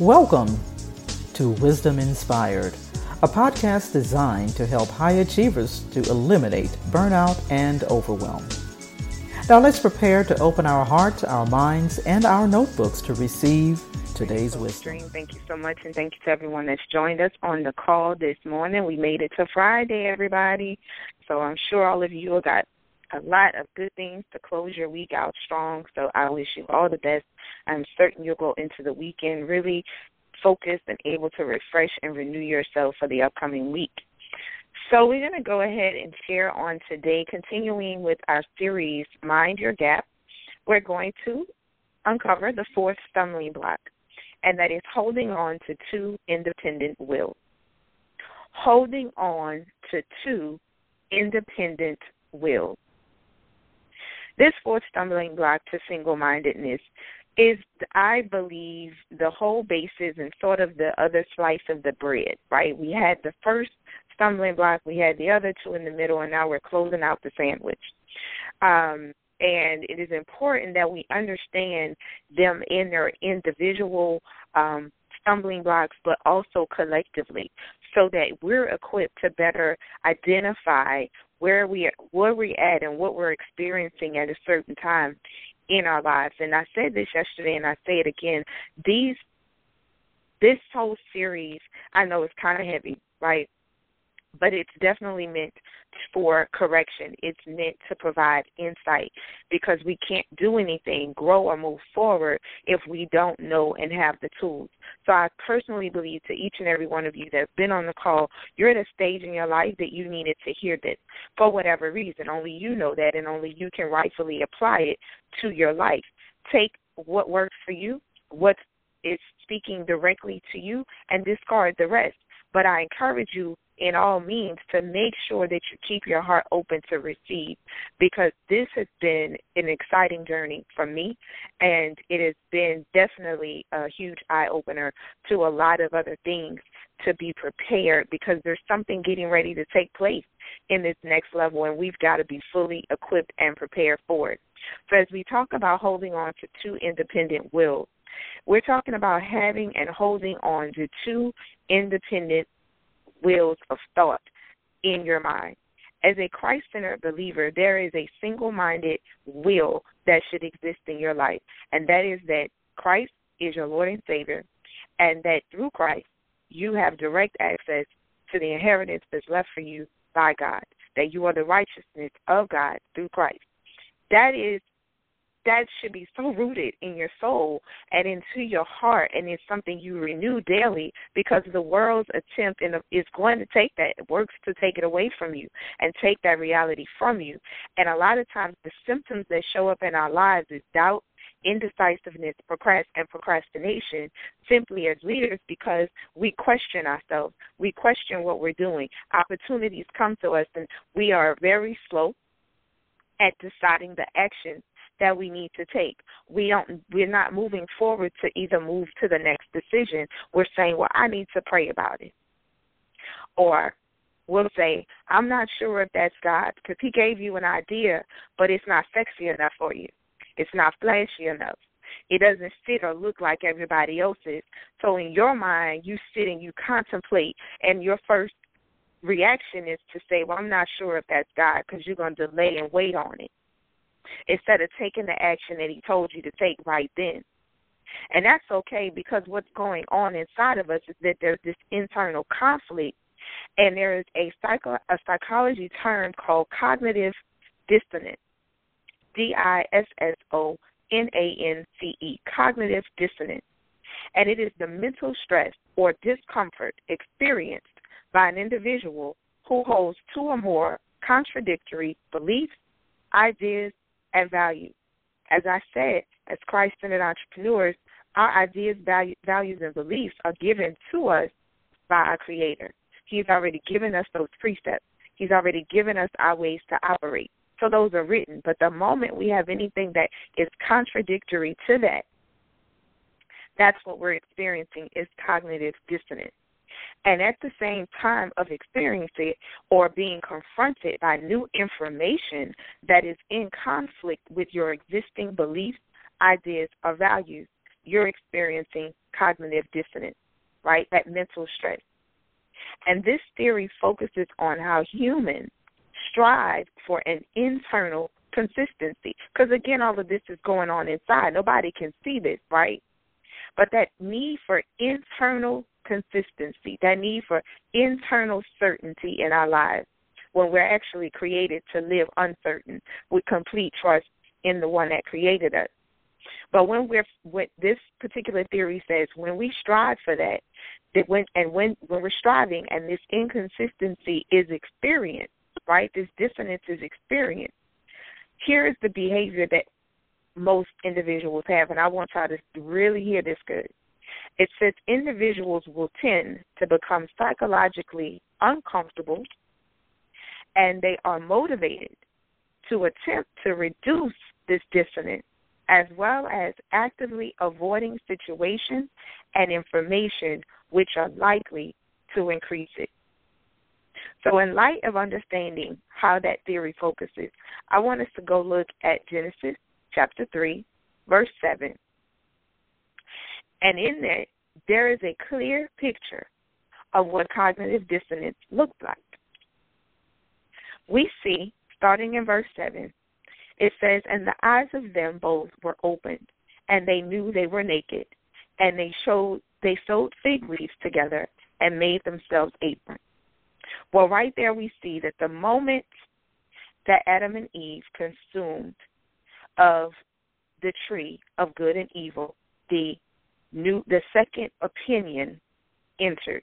Welcome to Wisdom Inspired, a podcast designed to help high achievers to eliminate burnout and overwhelm. Now let's prepare to open our hearts, our minds, and our notebooks to receive today's wisdom. Thank you so much, and thank you to everyone that's joined us on the call this morning. We made it to Friday, everybody. So I'm sure all of you have got a lot of good things to close your week out strong. So I wish you all the best. I'm certain you'll go into the weekend really focused and able to refresh and renew yourself for the upcoming week. So we're going to go ahead and share on today, continuing with our series, Mind Your Gap. We're going to uncover the fourth stumbling block, and that is holding on to two independent wills. Holding on to two independent wills. This fourth stumbling block to single mindedness is, I believe, the whole basis and sort of the other slice of the bread, right? We had the first stumbling block, we had the other two in the middle, and now we're closing out the sandwich. Um, and it is important that we understand them in their individual um, stumbling blocks, but also collectively, so that we're equipped to better identify where we are, where we're at and what we're experiencing at a certain time in our lives. And I said this yesterday, and I say it again. These this whole series, I know it's kind of heavy, right? But it's definitely meant for correction. It's meant to provide insight because we can't do anything, grow or move forward if we don't know and have the tools. So I personally believe to each and every one of you that's been on the call, you're at a stage in your life that you needed to hear this for whatever reason. Only you know that and only you can rightfully apply it to your life. Take what works for you, what is speaking directly to you, and discard the rest. But I encourage you in all means to make sure that you keep your heart open to receive because this has been an exciting journey for me and it has been definitely a huge eye opener to a lot of other things to be prepared because there's something getting ready to take place in this next level and we've got to be fully equipped and prepared for it. So as we talk about holding on to two independent wills, we're talking about having and holding on to two independent wheels of thought in your mind. As a Christ centered believer, there is a single minded will that should exist in your life, and that is that Christ is your Lord and Savior, and that through Christ you have direct access to the inheritance that's left for you by God, that you are the righteousness of God through Christ. That is that should be so rooted in your soul and into your heart and it's something you renew daily because the world's attempt in is going to take that it works to take it away from you and take that reality from you. And a lot of times the symptoms that show up in our lives is doubt indecisiveness procrast- and procrastination simply as leaders because we question ourselves. We question what we're doing. Opportunities come to us and we are very slow at deciding the action that we need to take. We don't we're not moving forward to either move to the next decision. We're saying, Well, I need to pray about it. Or we'll say, I'm not sure if that's God because He gave you an idea, but it's not sexy enough for you. It's not flashy enough. It doesn't fit or look like everybody else's. So in your mind, you sit and you contemplate, and your first reaction is to say, Well, I'm not sure if that's God because you're going to delay and wait on it instead of taking the action that he told you to take right then. And that's okay because what's going on inside of us is that there's this internal conflict and there is a psycho a psychology term called cognitive dissonance. D I S S O N A N C E, cognitive dissonance. And it is the mental stress or discomfort experienced by an individual who holds two or more contradictory beliefs, ideas, and value. As I said, as Christ centered entrepreneurs, our ideas, value, values, and beliefs are given to us by our Creator. He's already given us those precepts. He's already given us our ways to operate. So those are written. But the moment we have anything that is contradictory to that, that's what we're experiencing is cognitive dissonance. And at the same time of experiencing it or being confronted by new information that is in conflict with your existing beliefs, ideas, or values, you're experiencing cognitive dissonance, right? That mental stress. And this theory focuses on how humans strive for an internal consistency. Because again, all of this is going on inside. Nobody can see this, right? But that need for internal consistency, that need for internal certainty in our lives when we're actually created to live uncertain with complete trust in the one that created us. But when we're what this particular theory says, when we strive for that, that when and when when we're striving and this inconsistency is experienced, right? This dissonance is experienced. Here is the behavior that most individuals have, and I want y'all to really hear this good. It says individuals will tend to become psychologically uncomfortable and they are motivated to attempt to reduce this dissonance as well as actively avoiding situations and information which are likely to increase it. So, in light of understanding how that theory focuses, I want us to go look at Genesis chapter 3, verse 7. And in that, there is a clear picture of what cognitive dissonance looks like. We see, starting in verse 7, it says, And the eyes of them both were opened, and they knew they were naked, and they showed they sewed fig leaves together and made themselves aprons. Well, right there we see that the moment that Adam and Eve consumed of the tree of good and evil, the new the second opinion entered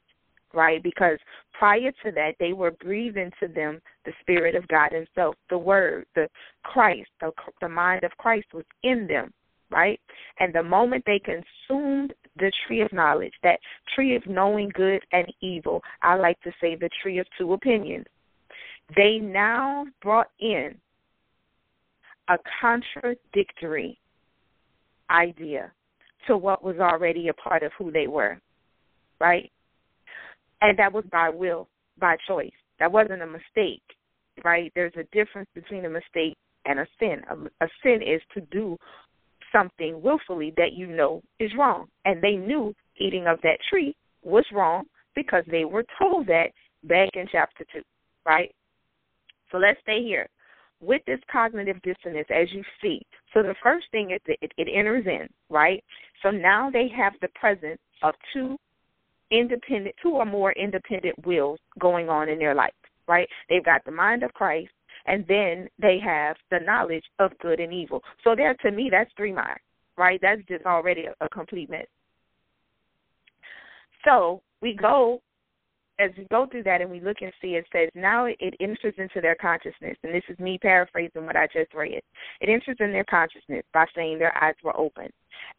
right? Because prior to that, they were breathing to them the Spirit of God Himself, the Word, the Christ, the, the mind of Christ was in them, right? And the moment they consumed the tree of knowledge, that tree of knowing good and evil, I like to say the tree of two opinions, they now brought in a contradictory idea to what was already a part of who they were, right? and that was by will, by choice. That wasn't a mistake, right? There's a difference between a mistake and a sin. A, a sin is to do something willfully that you know is wrong, and they knew eating of that tree was wrong because they were told that back in chapter two, right? So let's stay here with this cognitive dissonance as you see. So the first thing is it, it enters in, right? So now they have the presence of two independent, two or more independent wills going on in their life, right? They've got the mind of Christ, and then they have the knowledge of good and evil. So there, to me, that's three minds, right? That's just already a, a complete mess. So we go as we go through that and we look and see, it says now it enters into their consciousness, and this is me paraphrasing what I just read. It enters in their consciousness by saying their eyes were open,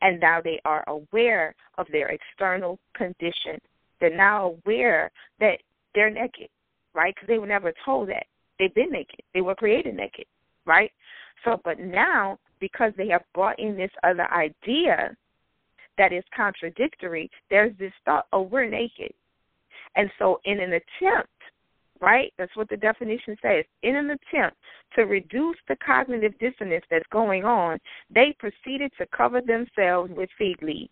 and now they are aware of their external condition. They're now aware that they're naked, right? Because they were never told that. They've been naked. They were created naked, right? So, but now, because they have brought in this other idea that is contradictory, there's this thought, oh, we're naked and so, in an attempt, right, that's what the definition says, in an attempt to reduce the cognitive dissonance that's going on, they proceeded to cover themselves with fig leaves.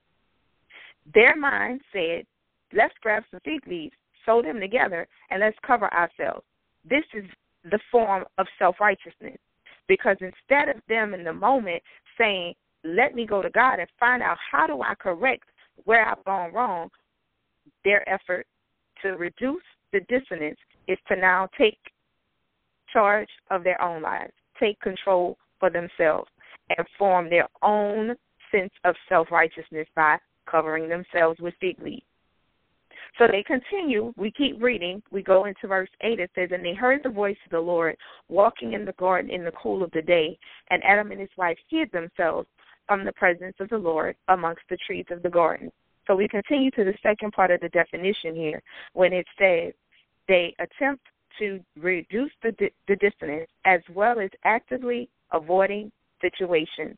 Their mind said, let's grab some fig leaves, sew them together, and let's cover ourselves. This is the form of self righteousness. Because instead of them in the moment saying, let me go to God and find out how do I correct where I've gone wrong, their effort to reduce the dissonance is to now take charge of their own lives, take control for themselves, and form their own sense of self righteousness by covering themselves with fig leaves. So they continue. We keep reading. We go into verse 8. It says, And they heard the voice of the Lord walking in the garden in the cool of the day, and Adam and his wife hid themselves from the presence of the Lord amongst the trees of the garden. So we continue to the second part of the definition here when it says they attempt to reduce the, the dissonance as well as actively avoiding situations.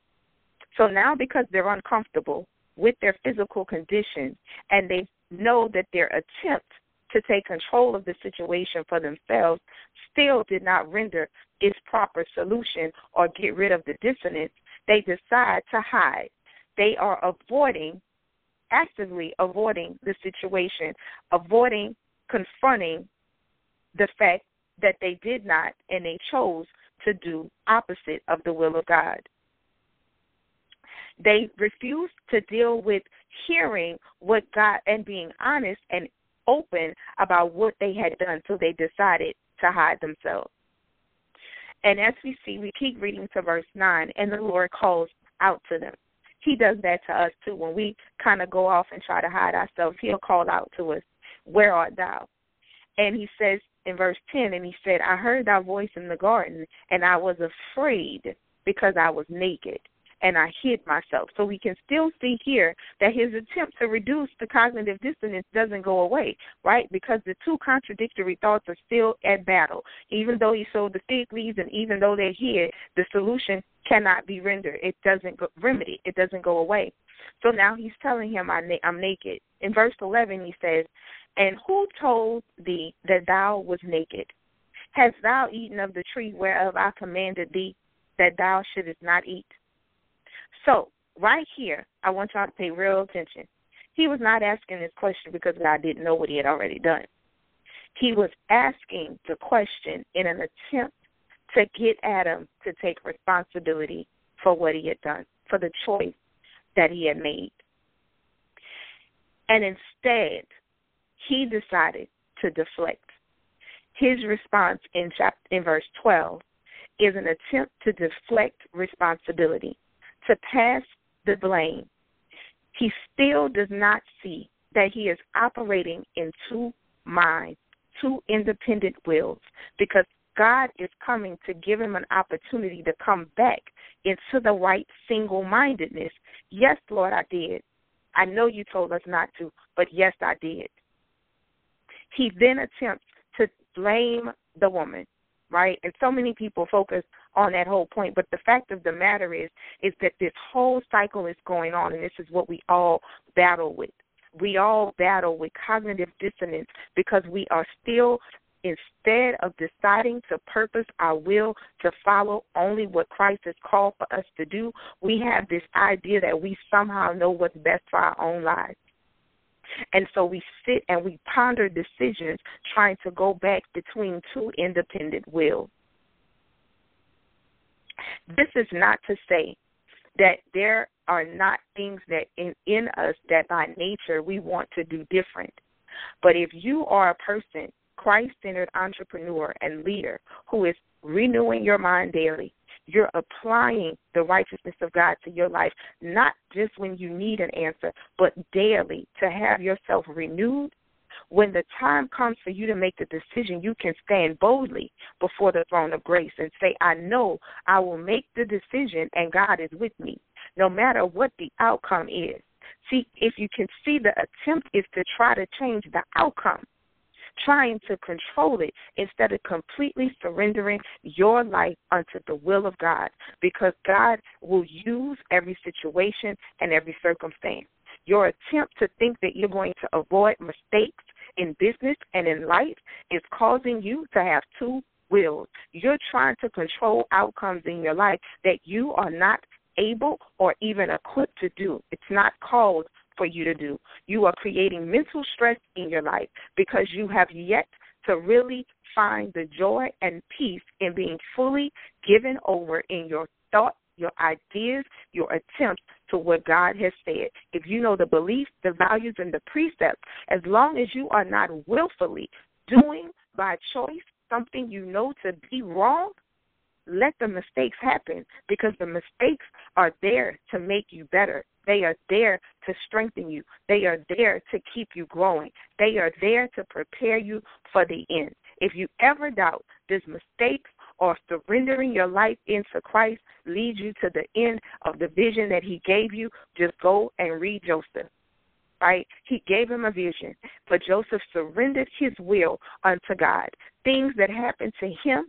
So now, because they're uncomfortable with their physical condition and they know that their attempt to take control of the situation for themselves still did not render its proper solution or get rid of the dissonance, they decide to hide they are avoiding, actively avoiding the situation, avoiding confronting the fact that they did not and they chose to do opposite of the will of God. They refused to deal with hearing what God and being honest and open about what they had done, so they decided to hide themselves. And as we see, we keep reading to verse 9, and the Lord calls out to them. He does that to us too. When we kind of go off and try to hide ourselves, He'll call out to us, Where art thou? And He says in verse 10, and He said, I heard thy voice in the garden, and I was afraid because I was naked and I hid myself. So we can still see here that his attempt to reduce the cognitive dissonance doesn't go away, right? Because the two contradictory thoughts are still at battle. Even though he sewed the fig leaves and even though they're here, the solution cannot be rendered. It doesn't go, remedy. It doesn't go away. So now he's telling him, I'm naked. In verse 11, he says, And who told thee that thou was naked? Hast thou eaten of the tree whereof I commanded thee that thou shouldest not eat? So, right here, I want y'all to pay real attention. He was not asking this question because God didn't know what he had already done. He was asking the question in an attempt to get Adam to take responsibility for what he had done, for the choice that he had made. And instead, he decided to deflect. His response in chapter in verse 12 is an attempt to deflect responsibility to pass the blame, he still does not see that he is operating in two minds, two independent wills, because God is coming to give him an opportunity to come back into the right single mindedness. Yes, Lord, I did. I know you told us not to, but yes, I did. He then attempts to blame the woman right? And so many people focus on that whole point, but the fact of the matter is is that this whole cycle is going on and this is what we all battle with. We all battle with cognitive dissonance because we are still instead of deciding to purpose our will to follow only what Christ has called for us to do, we have this idea that we somehow know what's best for our own lives. And so we sit and we ponder decisions trying to go back between two independent wills. This is not to say that there are not things that in, in us that by nature we want to do different. But if you are a person, Christ centered entrepreneur and leader, who is renewing your mind daily, you're applying the righteousness of God to your life, not just when you need an answer, but daily to have yourself renewed. When the time comes for you to make the decision, you can stand boldly before the throne of grace and say, I know I will make the decision and God is with me, no matter what the outcome is. See, if you can see the attempt is to try to change the outcome trying to control it instead of completely surrendering your life unto the will of God because God will use every situation and every circumstance. Your attempt to think that you're going to avoid mistakes in business and in life is causing you to have two wills. You're trying to control outcomes in your life that you are not able or even equipped to do. It's not called for you to do. You are creating mental stress in your life because you have yet to really find the joy and peace in being fully given over in your thoughts, your ideas, your attempts to what God has said. If you know the beliefs, the values, and the precepts, as long as you are not willfully doing by choice something you know to be wrong, let the mistakes happen because the mistakes are there to make you better. They are there to strengthen you. They are there to keep you growing. They are there to prepare you for the end. If you ever doubt does mistakes or surrendering your life into Christ lead you to the end of the vision that He gave you, just go and read Joseph. Right? He gave him a vision, but Joseph surrendered his will unto God. Things that happened to him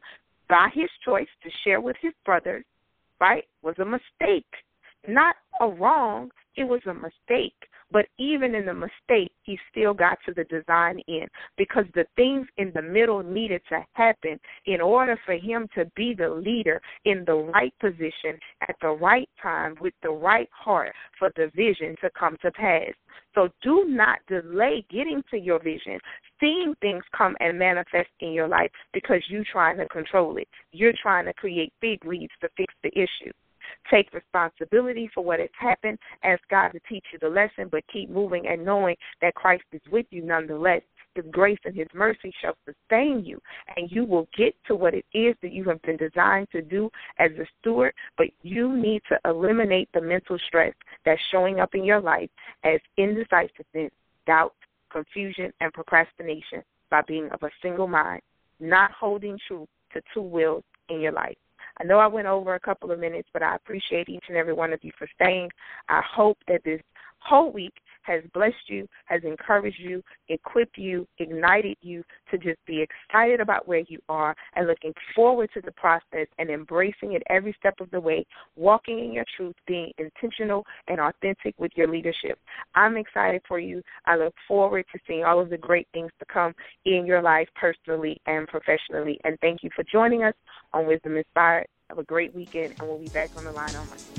by his choice to share with his brothers, right, was a mistake not a wrong, it was a mistake. But even in the mistake, he still got to the design end because the things in the middle needed to happen in order for him to be the leader in the right position at the right time with the right heart for the vision to come to pass. So do not delay getting to your vision, seeing things come and manifest in your life because you're trying to control it. You're trying to create big leaves to fix the issue. Take responsibility for what has happened. Ask God to teach you the lesson, but keep moving and knowing that Christ is with you nonetheless. His grace and His mercy shall sustain you, and you will get to what it is that you have been designed to do as a steward. But you need to eliminate the mental stress that's showing up in your life as indecisiveness, doubt, confusion, and procrastination by being of a single mind, not holding true to two wills in your life. I know I went over a couple of minutes, but I appreciate each and every one of you for staying. I hope that this whole week has blessed you, has encouraged you, equipped you, ignited you to just be excited about where you are and looking forward to the process and embracing it every step of the way, walking in your truth, being intentional and authentic with your leadership. I'm excited for you. I look forward to seeing all of the great things to come in your life personally and professionally. And thank you for joining us on Wisdom Inspired. Have a great weekend, and we'll be back on the line on Monday.